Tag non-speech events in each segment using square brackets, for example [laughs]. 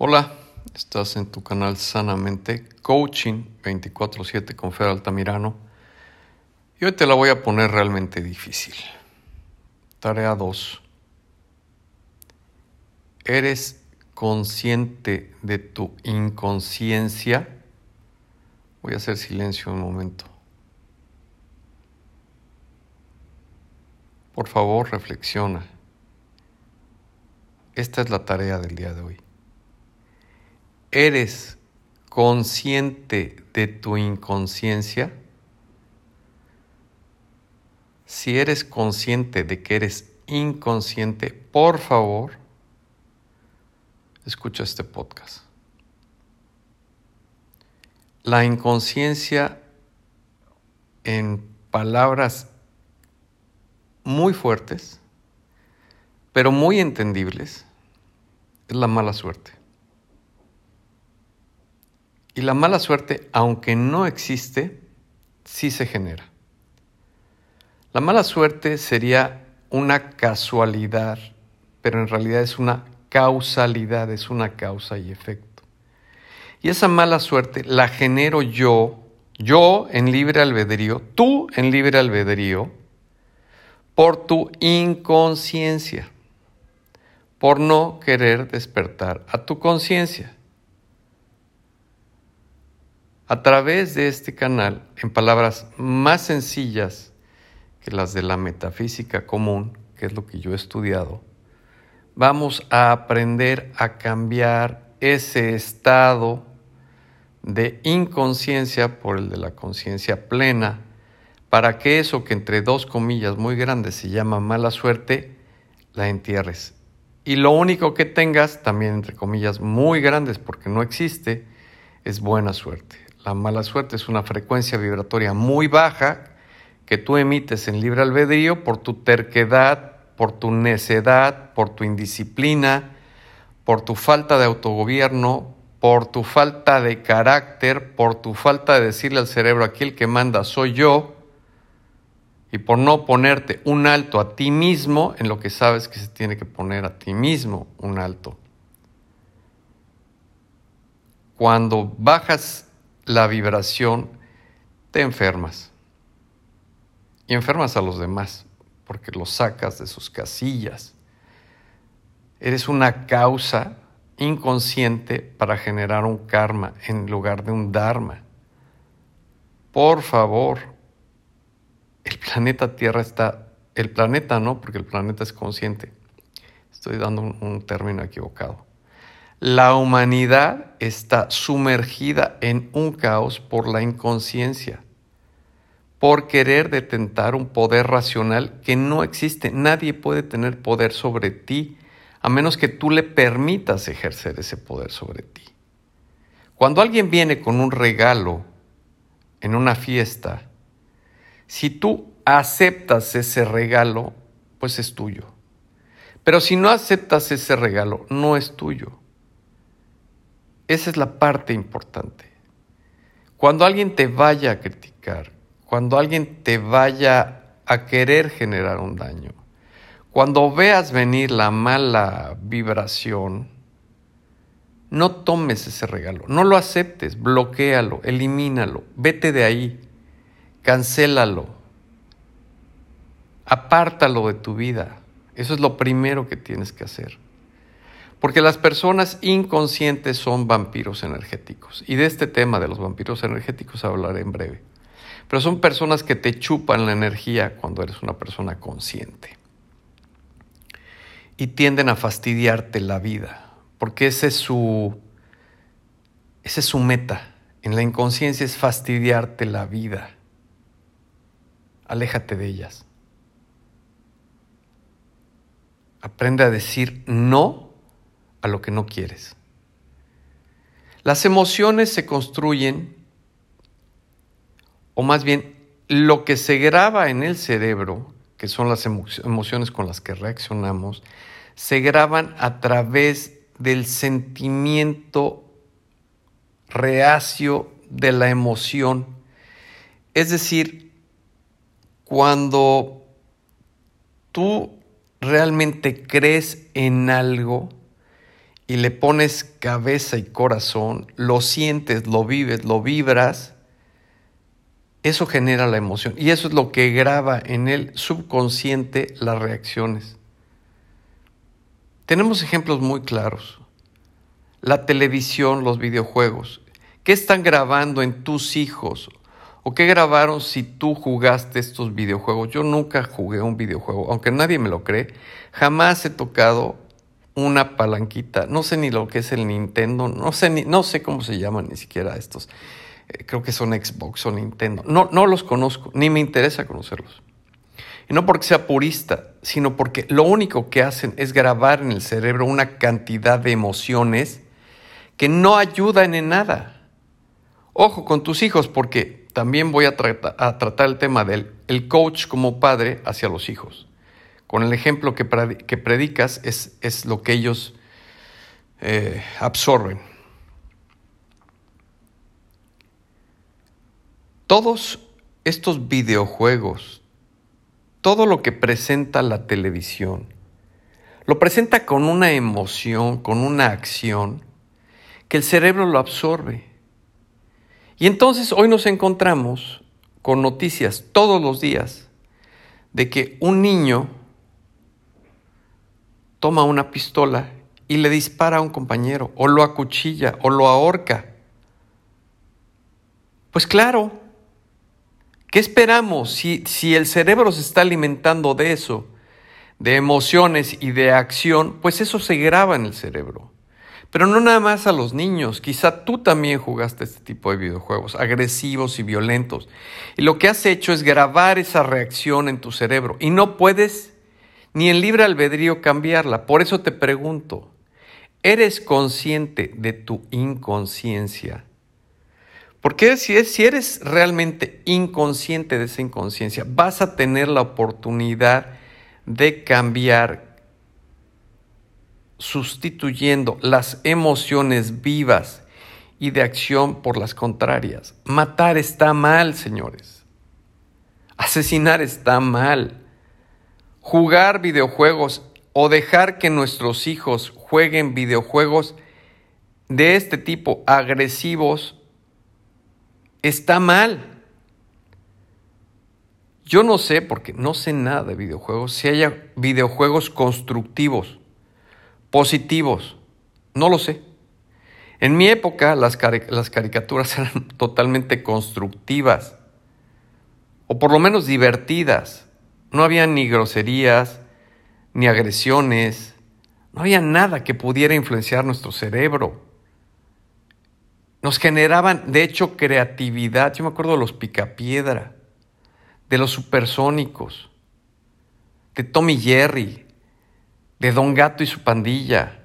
Hola, estás en tu canal Sanamente Coaching 24/7 con Fer Altamirano y hoy te la voy a poner realmente difícil. Tarea 2. ¿Eres consciente de tu inconsciencia? Voy a hacer silencio un momento. Por favor, reflexiona. Esta es la tarea del día de hoy. ¿Eres consciente de tu inconsciencia? Si eres consciente de que eres inconsciente, por favor, escucha este podcast. La inconsciencia, en palabras muy fuertes, pero muy entendibles, es la mala suerte. Y la mala suerte, aunque no existe, sí se genera. La mala suerte sería una casualidad, pero en realidad es una causalidad, es una causa y efecto. Y esa mala suerte la genero yo, yo en libre albedrío, tú en libre albedrío, por tu inconsciencia, por no querer despertar a tu conciencia a través de este canal, en palabras más sencillas que las de la metafísica común, que es lo que yo he estudiado, vamos a aprender a cambiar ese estado de inconsciencia por el de la conciencia plena, para que eso que entre dos comillas muy grandes se llama mala suerte, la entierres. Y lo único que tengas, también entre comillas muy grandes, porque no existe, es buena suerte. La mala suerte es una frecuencia vibratoria muy baja que tú emites en libre albedrío por tu terquedad, por tu necedad, por tu indisciplina, por tu falta de autogobierno, por tu falta de carácter, por tu falta de decirle al cerebro aquí el que manda soy yo, y por no ponerte un alto a ti mismo en lo que sabes que se tiene que poner a ti mismo un alto. Cuando bajas la vibración, te enfermas. Y enfermas a los demás, porque los sacas de sus casillas. Eres una causa inconsciente para generar un karma en lugar de un dharma. Por favor, el planeta Tierra está, el planeta no, porque el planeta es consciente. Estoy dando un, un término equivocado. La humanidad está sumergida en un caos por la inconsciencia, por querer detentar un poder racional que no existe. Nadie puede tener poder sobre ti a menos que tú le permitas ejercer ese poder sobre ti. Cuando alguien viene con un regalo en una fiesta, si tú aceptas ese regalo, pues es tuyo. Pero si no aceptas ese regalo, no es tuyo. Esa es la parte importante. Cuando alguien te vaya a criticar, cuando alguien te vaya a querer generar un daño, cuando veas venir la mala vibración, no tomes ese regalo, no lo aceptes, bloquealo, elimínalo, vete de ahí, cancélalo, apártalo de tu vida. Eso es lo primero que tienes que hacer. Porque las personas inconscientes son vampiros energéticos. Y de este tema de los vampiros energéticos hablaré en breve. Pero son personas que te chupan la energía cuando eres una persona consciente. Y tienden a fastidiarte la vida. Porque ese es su, esa es su meta. En la inconsciencia es fastidiarte la vida. Aléjate de ellas. Aprende a decir no a lo que no quieres. Las emociones se construyen, o más bien lo que se graba en el cerebro, que son las emociones con las que reaccionamos, se graban a través del sentimiento reacio de la emoción. Es decir, cuando tú realmente crees en algo, y le pones cabeza y corazón, lo sientes, lo vives, lo vibras, eso genera la emoción y eso es lo que graba en el subconsciente las reacciones. Tenemos ejemplos muy claros. La televisión, los videojuegos. ¿Qué están grabando en tus hijos? ¿O qué grabaron si tú jugaste estos videojuegos? Yo nunca jugué un videojuego, aunque nadie me lo cree. Jamás he tocado una palanquita. No sé ni lo que es el Nintendo, no sé, ni, no sé cómo se llaman ni siquiera estos. Eh, creo que son Xbox o Nintendo. No, no los conozco, ni me interesa conocerlos. Y no porque sea purista, sino porque lo único que hacen es grabar en el cerebro una cantidad de emociones que no ayudan en nada. Ojo con tus hijos, porque también voy a, a tratar el tema del el coach como padre hacia los hijos con el ejemplo que, predicas es, es, lo que ellos eh, absorben. Todos estos videojuegos, todo lo que presenta la televisión, lo presenta con una emoción, con una acción, que el cerebro lo absorbe. Y entonces hoy nos encontramos con noticias todos los días de que un niño toma una pistola y le dispara a un compañero, o lo acuchilla, o lo ahorca. Pues claro, ¿qué esperamos si, si el cerebro se está alimentando de eso, de emociones y de acción? Pues eso se graba en el cerebro. Pero no nada más a los niños, quizá tú también jugaste este tipo de videojuegos, agresivos y violentos. Y lo que has hecho es grabar esa reacción en tu cerebro y no puedes ni en libre albedrío cambiarla. Por eso te pregunto, ¿eres consciente de tu inconsciencia? Porque si, si eres realmente inconsciente de esa inconsciencia, vas a tener la oportunidad de cambiar sustituyendo las emociones vivas y de acción por las contrarias. Matar está mal, señores. Asesinar está mal jugar videojuegos o dejar que nuestros hijos jueguen videojuegos de este tipo agresivos está mal. Yo no sé, porque no sé nada de videojuegos, si haya videojuegos constructivos, positivos. No lo sé. En mi época las, las caricaturas [laughs] eran totalmente constructivas, o por lo menos divertidas. No había ni groserías, ni agresiones, no había nada que pudiera influenciar nuestro cerebro. Nos generaban, de hecho, creatividad. Yo me acuerdo de los picapiedra, de los supersónicos, de Tommy Jerry, de Don Gato y su pandilla,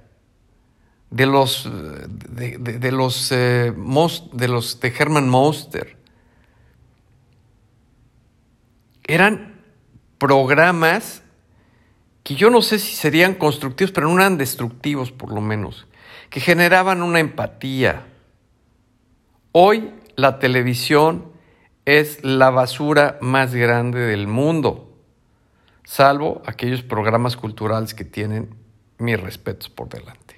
de los de, los eh, de los de Herman Monster. Eran programas que yo no sé si serían constructivos, pero no eran destructivos por lo menos, que generaban una empatía. Hoy la televisión es la basura más grande del mundo, salvo aquellos programas culturales que tienen mis respetos por delante,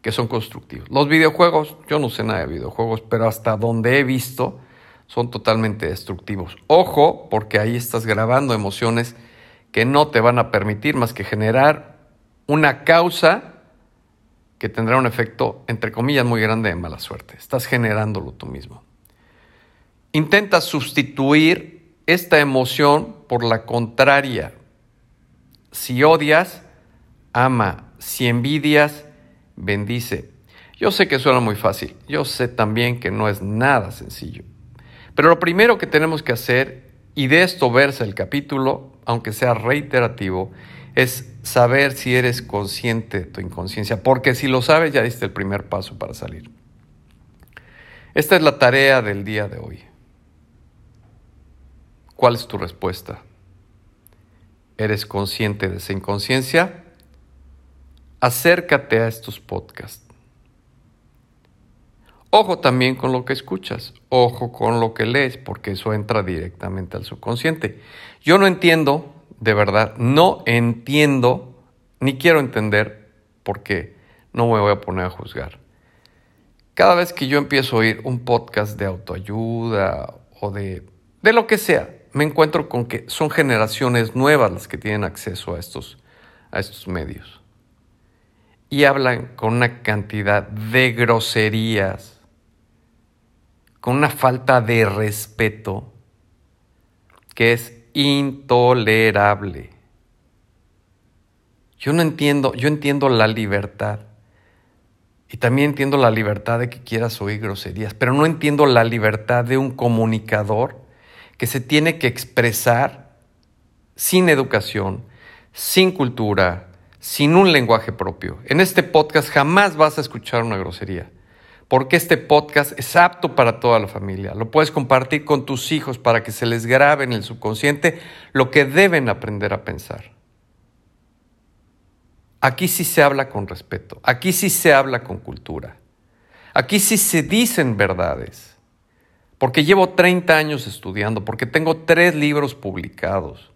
que son constructivos. Los videojuegos, yo no sé nada de videojuegos, pero hasta donde he visto, son totalmente destructivos. Ojo, porque ahí estás grabando emociones que no te van a permitir más que generar una causa que tendrá un efecto, entre comillas, muy grande de mala suerte. Estás generándolo tú mismo. Intenta sustituir esta emoción por la contraria. Si odias, ama. Si envidias, bendice. Yo sé que suena muy fácil. Yo sé también que no es nada sencillo. Pero lo primero que tenemos que hacer, y de esto versa el capítulo, aunque sea reiterativo, es saber si eres consciente de tu inconsciencia, porque si lo sabes ya diste el primer paso para salir. Esta es la tarea del día de hoy. ¿Cuál es tu respuesta? ¿Eres consciente de esa inconsciencia? Acércate a estos podcasts. Ojo también con lo que escuchas, ojo con lo que lees, porque eso entra directamente al subconsciente. Yo no entiendo, de verdad, no entiendo, ni quiero entender, porque no me voy a poner a juzgar. Cada vez que yo empiezo a oír un podcast de autoayuda o de, de lo que sea, me encuentro con que son generaciones nuevas las que tienen acceso a estos, a estos medios. Y hablan con una cantidad de groserías, con una falta de respeto que es intolerable. Yo no entiendo, yo entiendo la libertad. Y también entiendo la libertad de que quieras oír groserías, pero no entiendo la libertad de un comunicador que se tiene que expresar sin educación, sin cultura, sin un lenguaje propio. En este podcast jamás vas a escuchar una grosería, porque este podcast es apto para toda la familia. Lo puedes compartir con tus hijos para que se les grabe en el subconsciente lo que deben aprender a pensar. Aquí sí se habla con respeto, aquí sí se habla con cultura, aquí sí se dicen verdades, porque llevo 30 años estudiando, porque tengo tres libros publicados.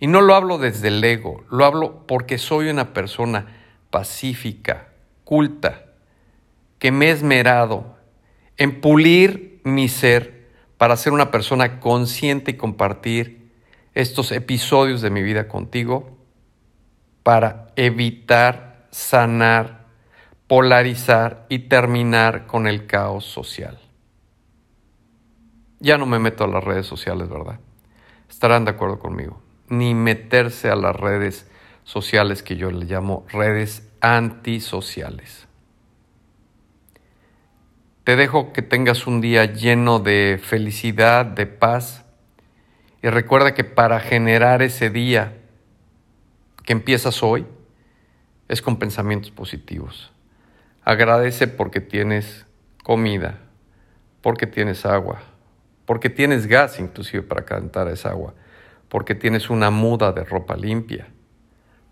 Y no lo hablo desde el ego, lo hablo porque soy una persona pacífica, culta, que me he esmerado en pulir mi ser para ser una persona consciente y compartir estos episodios de mi vida contigo para evitar, sanar, polarizar y terminar con el caos social. Ya no me meto a las redes sociales, ¿verdad? Estarán de acuerdo conmigo. Ni meterse a las redes sociales que yo le llamo redes antisociales. Te dejo que tengas un día lleno de felicidad, de paz. Y recuerda que para generar ese día que empiezas hoy es con pensamientos positivos. Agradece porque tienes comida, porque tienes agua, porque tienes gas inclusive para calentar esa agua, porque tienes una muda de ropa limpia,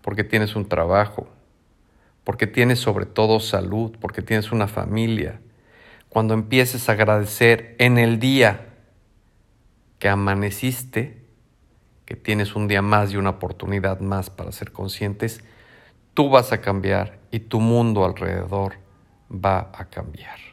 porque tienes un trabajo, porque tienes sobre todo salud, porque tienes una familia. Cuando empieces a agradecer en el día que amaneciste, que tienes un día más y una oportunidad más para ser conscientes, tú vas a cambiar y tu mundo alrededor va a cambiar.